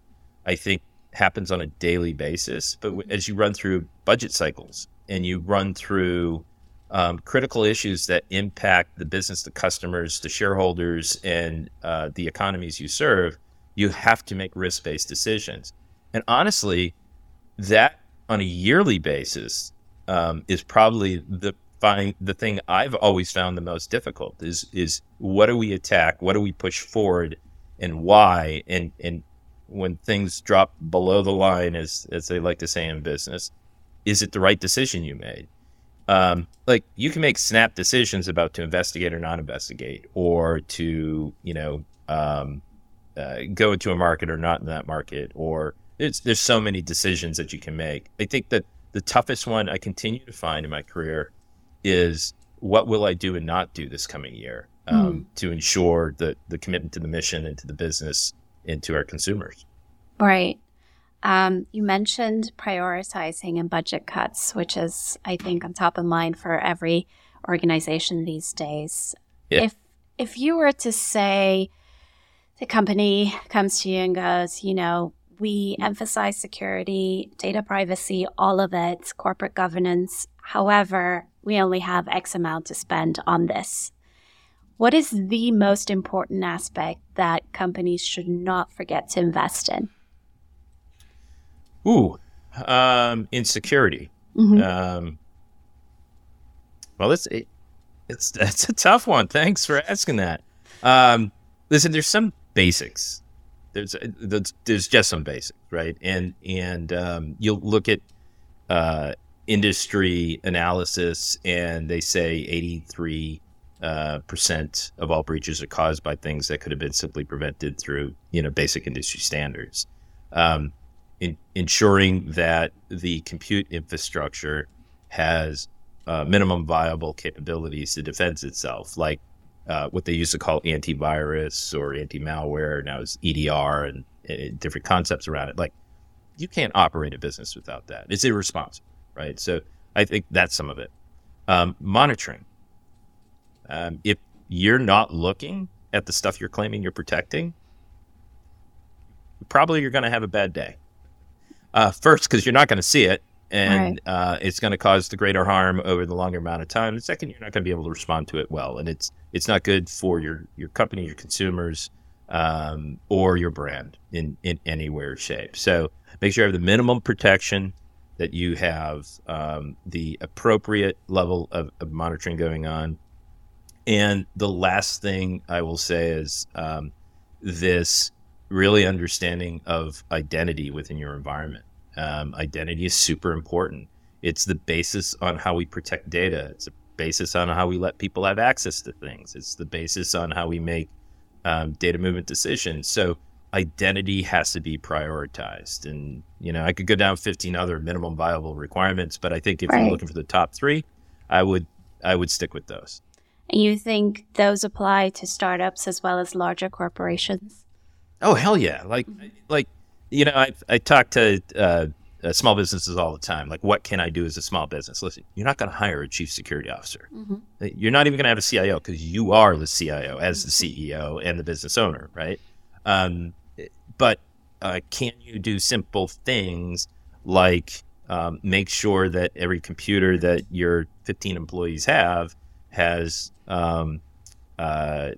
I think, happens on a daily basis. But as you run through budget cycles and you run through um, critical issues that impact the business, the customers, the shareholders, and uh, the economies you serve, you have to make risk based decisions. And honestly, that on a yearly basis um, is probably the find the thing I've always found the most difficult is is what do we attack, what do we push forward, and why, and and when things drop below the line, as as they like to say in business, is it the right decision you made? Um, like you can make snap decisions about to investigate or not investigate, or to you know um, uh, go into a market or not in that market, or it's, there's so many decisions that you can make. I think that the toughest one I continue to find in my career is what will I do and not do this coming year um, mm. to ensure the, the commitment to the mission and to the business and to our consumers. Right. Um, you mentioned prioritizing and budget cuts, which is, I think, on top of mind for every organization these days. Yeah. If if you were to say the company comes to you and goes, you know, we emphasize security, data privacy, all of it, corporate governance. However, we only have X amount to spend on this. What is the most important aspect that companies should not forget to invest in? Ooh, um, insecurity. Mm-hmm. Um, well, it's it, it's that's a tough one. Thanks for asking that. Um, listen, there's some basics. There's there's just some basics, right? And and um, you'll look at uh, industry analysis, and they say 83 uh, percent of all breaches are caused by things that could have been simply prevented through you know basic industry standards. Um, in, ensuring that the compute infrastructure has uh, minimum viable capabilities to defend itself, like uh, what they used to call antivirus or anti-malware, now is EDR and, and different concepts around it. Like you can't operate a business without that. It's irresponsible right? So I think that's some of it. Um, monitoring. Um, if you're not looking at the stuff you're claiming you're protecting, probably you're going to have a bad day. Uh, first, because you're not going to see it, and right. uh, it's going to cause the greater harm over the longer amount of time. And second, you're not going to be able to respond to it well, and it's it's not good for your your company, your consumers, um, or your brand in in any way or shape. So make sure you have the minimum protection, that you have um, the appropriate level of, of, monitoring going on. And the last thing I will say is um, this really understanding of identity within your environment. Um, identity is super important. It's the basis on how we protect data. It's a basis on how we let people have access to things. It's the basis on how we make um, data movement decisions. So identity has to be prioritized. And, you know, I could go down 15 other minimum viable requirements, but I think if right. you're looking for the top three, I would I would stick with those. And you think those apply to startups as well as larger corporations? Oh hell yeah! Like mm-hmm. like you know, I I talk to uh, uh, small businesses all the time. Like, what can I do as a small business? Listen, you're not going to hire a chief security officer. Mm-hmm. You're not even going to have a CIO because you are the CIO as the CEO and the business owner, right? Um, but uh, can you do simple things like um, make sure that every computer that your 15 employees have has um, uh,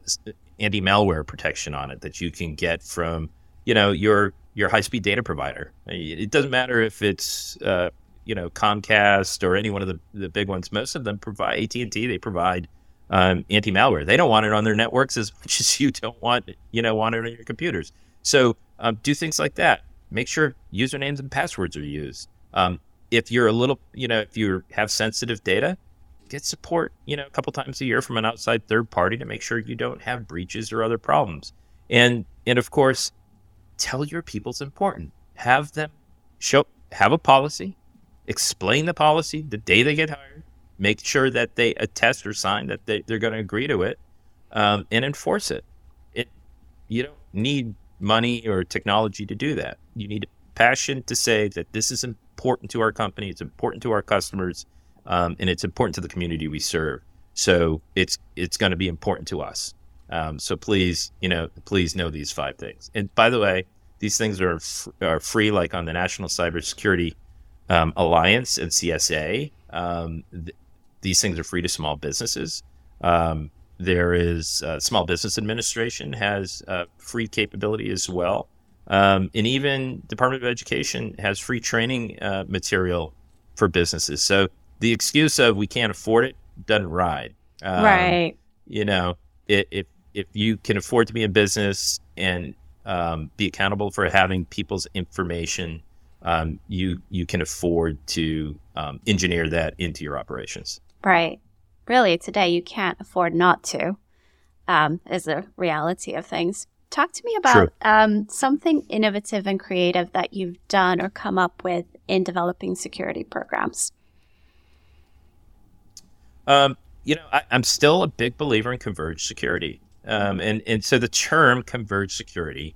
anti-malware protection on it that you can get from you know your your high-speed data provider. It doesn't matter if it's uh, you know Comcast or any one of the, the big ones. Most of them provide AT and T. They provide um, anti-malware. They don't want it on their networks as much as you don't want you know want it on your computers. So um, do things like that. Make sure usernames and passwords are used. Um, if you're a little, you know, if you have sensitive data, get support, you know, a couple times a year from an outside third party to make sure you don't have breaches or other problems. And and of course, tell your people it's important. Have them show have a policy, explain the policy the day they get hired, make sure that they attest or sign that they, they're going to agree to it, um, and enforce it. It you don't need money or technology to do that. You need passion to say that this is important to our company, it's important to our customers, um, and it's important to the community we serve. So it's it's going to be important to us. Um, so please, you know, please know these five things. And by the way, these things are f- are free, like on the National Cybersecurity um, Alliance and CSA. Um, th- these things are free to small businesses. There is uh, Small Business Administration has uh, free capability as well, um, and even Department of Education has free training uh, material for businesses. So the excuse of we can't afford it doesn't ride. Um, right. You know, it, if if you can afford to be in business and um, be accountable for having people's information, um, you you can afford to um, engineer that into your operations. Right really today you can't afford not to, um, is the reality of things. Talk to me about um, something innovative and creative that you've done or come up with in developing security programs. Um, you know, I, am still a big believer in converged security. Um, and, and so the term converged security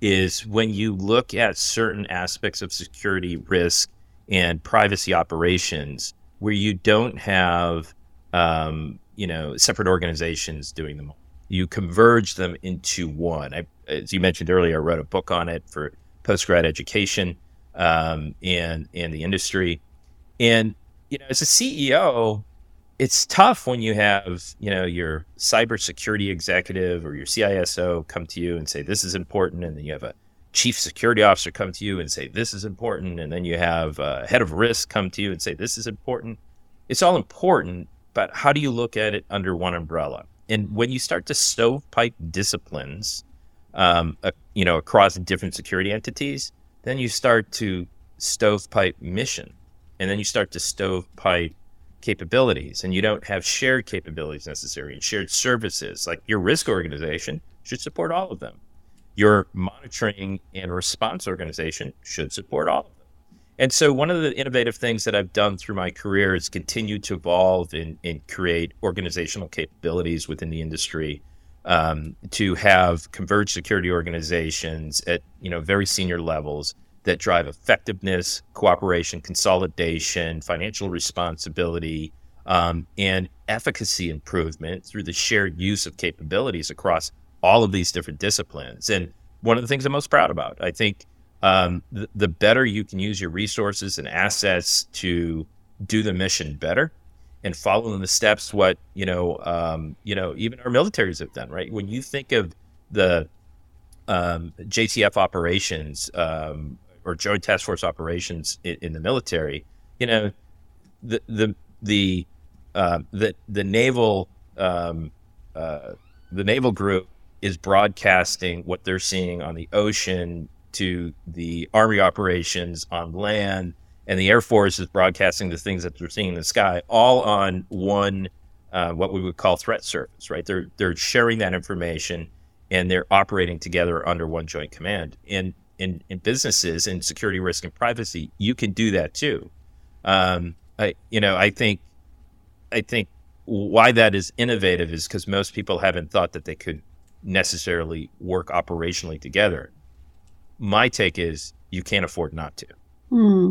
is when you look at certain aspects of security risk and privacy operations where you don't have um, you know, separate organizations doing them. You converge them into one. I, as you mentioned earlier, I wrote a book on it for post grad education um, and and the industry. And you know, as a CEO, it's tough when you have you know your cybersecurity executive or your CISO come to you and say this is important, and then you have a chief security officer come to you and say this is important, and then you have a head of risk come to you and say this is important. It's all important, but how do you look at it under one umbrella? And when you start to stovepipe disciplines, um, uh, you know, across different security entities, then you start to stovepipe mission, and then you start to stovepipe capabilities, and you don't have shared capabilities necessary and shared services. Like your risk organization should support all of them. Your monitoring and response organization should support all of them. And so, one of the innovative things that I've done through my career is continue to evolve and, and create organizational capabilities within the industry um, to have converged security organizations at you know very senior levels that drive effectiveness, cooperation, consolidation, financial responsibility, um, and efficacy improvement through the shared use of capabilities across all of these different disciplines. And one of the things I'm most proud about, I think um, the, the better you can use your resources and assets to do the mission better and follow in the steps what you know um, you know even our militaries have done right? When you think of the um, JTF operations um, or Joint Task Force operations in, in, the military you know the the the uh, the the naval um, uh, the naval group is broadcasting what they're seeing on the ocean to the army operations on land and the Air Force is broadcasting the things that they're seeing in the sky, all on one uh, what we would call threat surface. Right? They're they're sharing that information and they're operating together under one joint command. And in in businesses in security, risk, and privacy, you can do that too. Um, I you know I think I think why that is innovative is because most people haven't thought that they could necessarily work operationally together. My take is you can't afford not to. Hmm.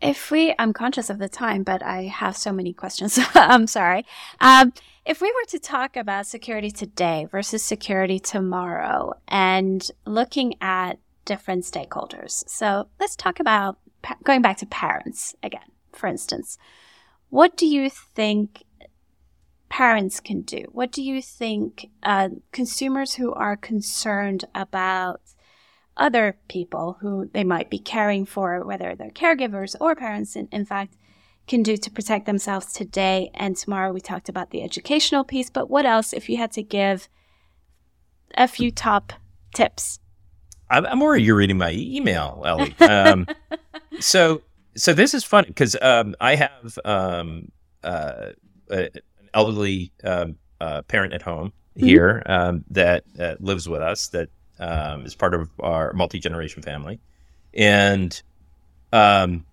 If we, I'm conscious of the time, but I have so many questions. I'm sorry. Um, if we were to talk about security today versus security tomorrow and looking at different stakeholders. So let's talk about going back to parents again, for instance. What do you think parents can do? What do you think uh, consumers who are concerned about other people who they might be caring for, whether they're caregivers or parents, in, in fact, can do to protect themselves today and tomorrow. We talked about the educational piece, but what else if you had to give a few top tips? I'm, I'm worried you're reading my email, Ellie. Um, so, so this is funny because um, I have um, uh, an elderly um, uh, parent at home mm-hmm. here mm-hmm. that uh, lives with us that um, as part of our multi generation family, and um,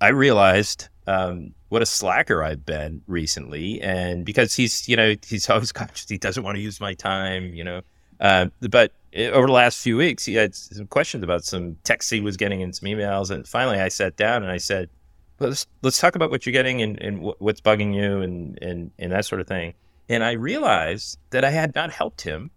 I realized um, what a slacker I've been recently, and because he's you know he's always conscious he doesn't want to use my time, you know. Uh, but over the last few weeks, he had some questions about some texts he was getting and some emails, and finally I sat down and I said, "Let's let's talk about what you're getting and, and what's bugging you and, and and that sort of thing." And I realized that I had not helped him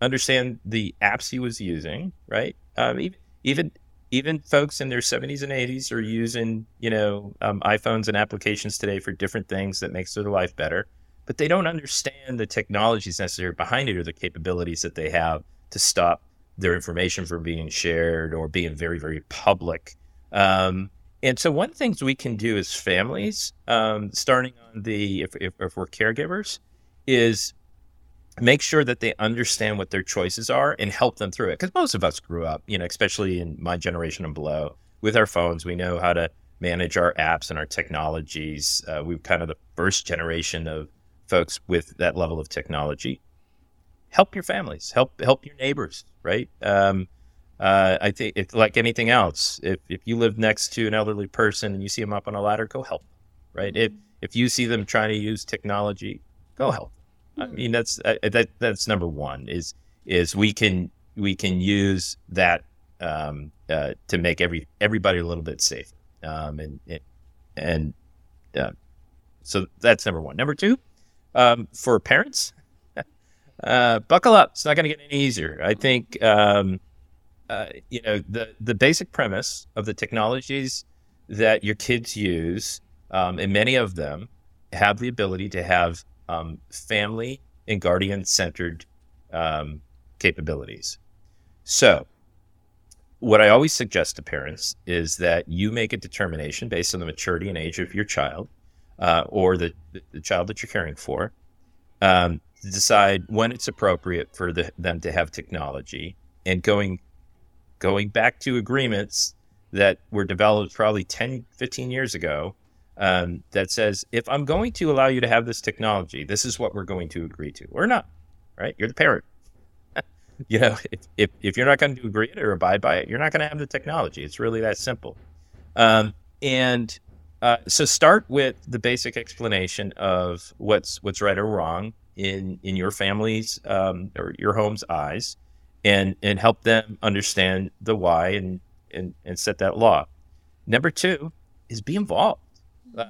understand the apps he was using, right? Um, even, even folks in their 70s and 80s are using, you know, um, iPhones and applications today for different things that makes their life better, but they don't understand the technologies necessary behind it or the capabilities that they have to stop their information from being shared or being very, very public. Um, and so, one things we can do as families, um, starting on the if, if, if we're caregivers, is make sure that they understand what their choices are and help them through it. Because most of us grew up, you know, especially in my generation and below, with our phones. We know how to manage our apps and our technologies. Uh, we're kind of the first generation of folks with that level of technology. Help your families, help help your neighbors, right? Um, uh, I think like anything else. If if you live next to an elderly person and you see them up on a ladder, go help, right? If if you see them trying to use technology, go help I mean, that's uh, that that's number one. Is is we can we can use that um, uh, to make every everybody a little bit safer. Um, and and uh, so that's number one. Number two, um, for parents, uh, buckle up. It's not going to get any easier. I think um, uh, you know the the basic premise of the technologies that your kids use, um, and many of them have the ability to have um, family and guardian centered um, capabilities. So, what I always suggest to parents is that you make a determination based on the maturity and age of your child uh, or the, the, child that you're caring for um, to decide when it's appropriate for the, them to have technology and going going back to agreements that were developed probably 10 15 years ago um, that says, if I'm going to allow you to have this technology, this is what we're going to agree to, or not, right? You're the parent. you know, if, if, if, you're not going to agree to or abide by it, you're not going to have the technology. It's really that simple. Um, and uh, so start with the basic explanation of what's what's right or wrong in in your family's um, or your home's eyes, and and help them understand the why and and, and set that law. Number two is be involved uh,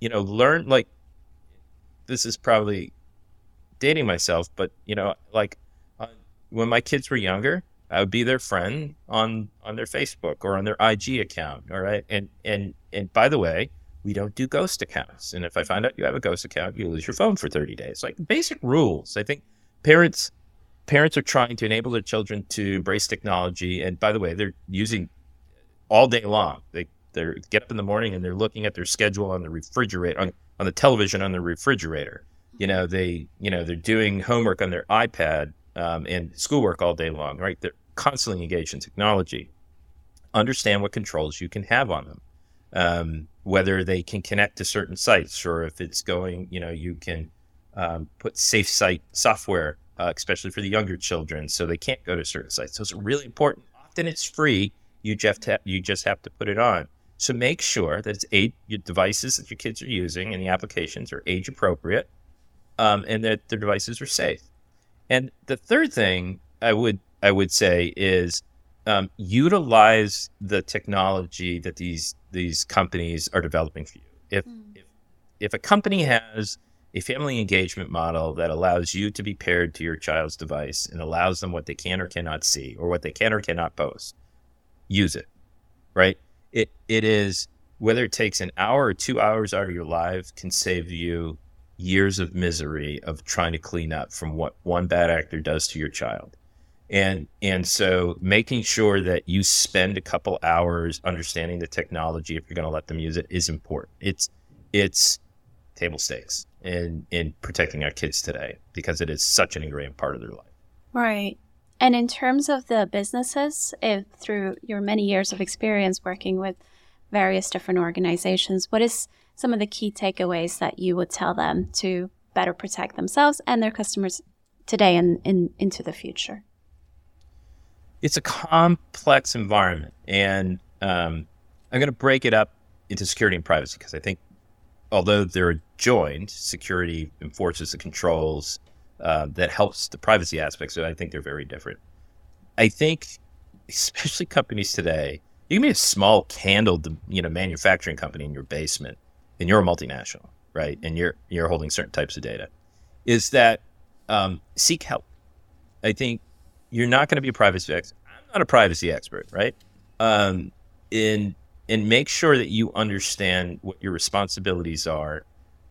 you know, learn like this is probably dating myself, but you know, like uh, when my kids were younger, I would be their friend on on their Facebook or on their IG account. All right, and and and by the way, we don't do ghost accounts. And if I find out you have a ghost account, you lose your phone for 30 days. Like basic rules. I think parents parents are trying to enable their children to embrace technology. And by the way, they're using all day long. They they get up in the morning and they're looking at their schedule on the refrigerator on, on the television on the refrigerator. You know, they you know they're doing homework on their iPad um, and schoolwork all day long. Right? They're constantly engaged in technology. Understand what controls you can have on them um, whether they can connect to certain sites or if it's going, you know, you can um, put safe site software, uh, especially for the younger children, so they can't go to certain sites. So it's really important. Often it's free. You you just have to put it on. So make sure that it's age, your devices that your kids are using and the applications are age appropriate, um, and that the devices are safe. And the third thing I would I would say is um, utilize the technology that these these companies are developing for you. If, mm. if if a company has a family engagement model that allows you to be paired to your child's device and allows them what they can or cannot see or what they can or cannot post, use it. Right? It it is whether it takes an hour or two hours out of your life can save you years of misery of trying to clean up from what one bad actor does to your child. And and so making sure that you spend a couple hours understanding the technology if you're going to let them use it is important. It's it's table stakes in in protecting our kids today because it is such an ingrained part of their life. Right and in terms of the businesses if through your many years of experience working with various different organizations what is some of the key takeaways that you would tell them to better protect themselves and their customers today and in, into the future? It's a complex environment, and um, I'm going to break it up into security and privacy because I think although they're joined, security enforces the controls uh, that helps the privacy aspects. So I think they're very different. I think, especially companies today, you can be a small candle, you know, manufacturing company in your basement, and you're a multinational, right? And you're you're holding certain types of data. Is that um, seek help? I think you're not going to be a privacy expert. I'm not a privacy expert, right? Um, and and make sure that you understand what your responsibilities are,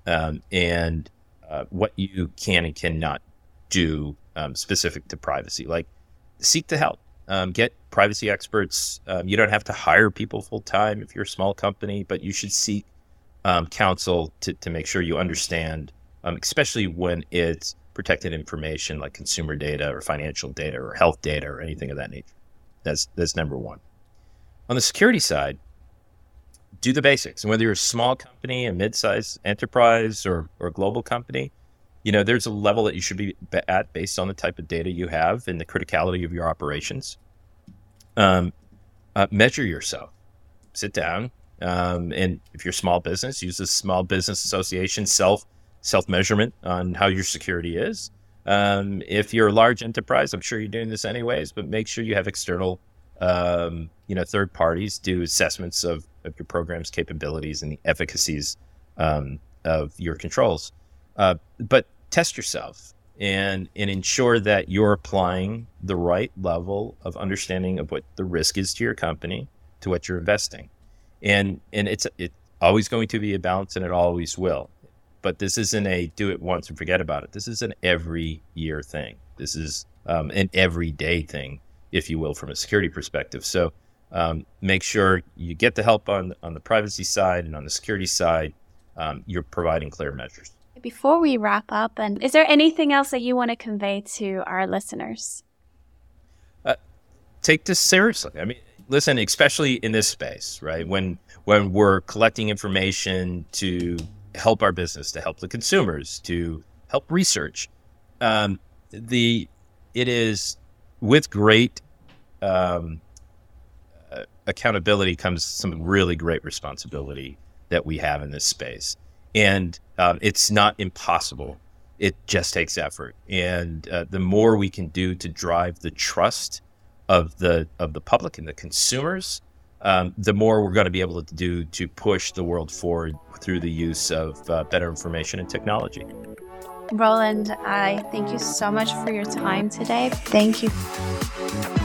um, and uh, what you can and cannot do um, specific to privacy. Like seek the help. Um, get privacy experts. Um, you don't have to hire people full time if you're a small company, but you should seek um, counsel to, to make sure you understand, especially when it's protected information like consumer data or financial data or health data or anything of that nature. That's that's number one. On the security side, do the basics. And whether you're a small company, a mid-sized enterprise, or or a global company, you know there's a level that you should be at based on the type of data you have and the criticality of your operations. Um, uh, measure yourself. Sit down, um, and if you're small business, use the Small Business Association self self measurement on how your security is. Um, if you're a large enterprise, I'm sure you're doing this anyways, but make sure you have external, um, you know, third parties do assessments of, of your program's capabilities and the efficacies um, of your controls. Uh, but test yourself and and ensure that you're applying the right level of understanding of what the risk is to your company to what you're investing. And and it's it's always going to be a balance and it always will but this isn't a do it once and forget about it. This is an every year thing. This is um, an everyday thing, if you will, from a security perspective. So um, make sure you get the help on on the privacy side and on the security side. Um, you're providing clear measures. Before we wrap up, and is there anything else that you want to convey to our listeners? Uh, take this seriously. I mean, listen, especially in this space, right? When when we're collecting information to help our business, to help the consumers, to help research. Um, the it is with great um, accountability comes some really great responsibility that we have in this space, and um, it's not impossible. It just takes effort, and uh, the more we can do to drive the trust of the of the public and the consumers um, the more we're going to be able to do to push the world forward through the use of uh, better information and technology. Roland, I thank you so much for your time today. Thank you.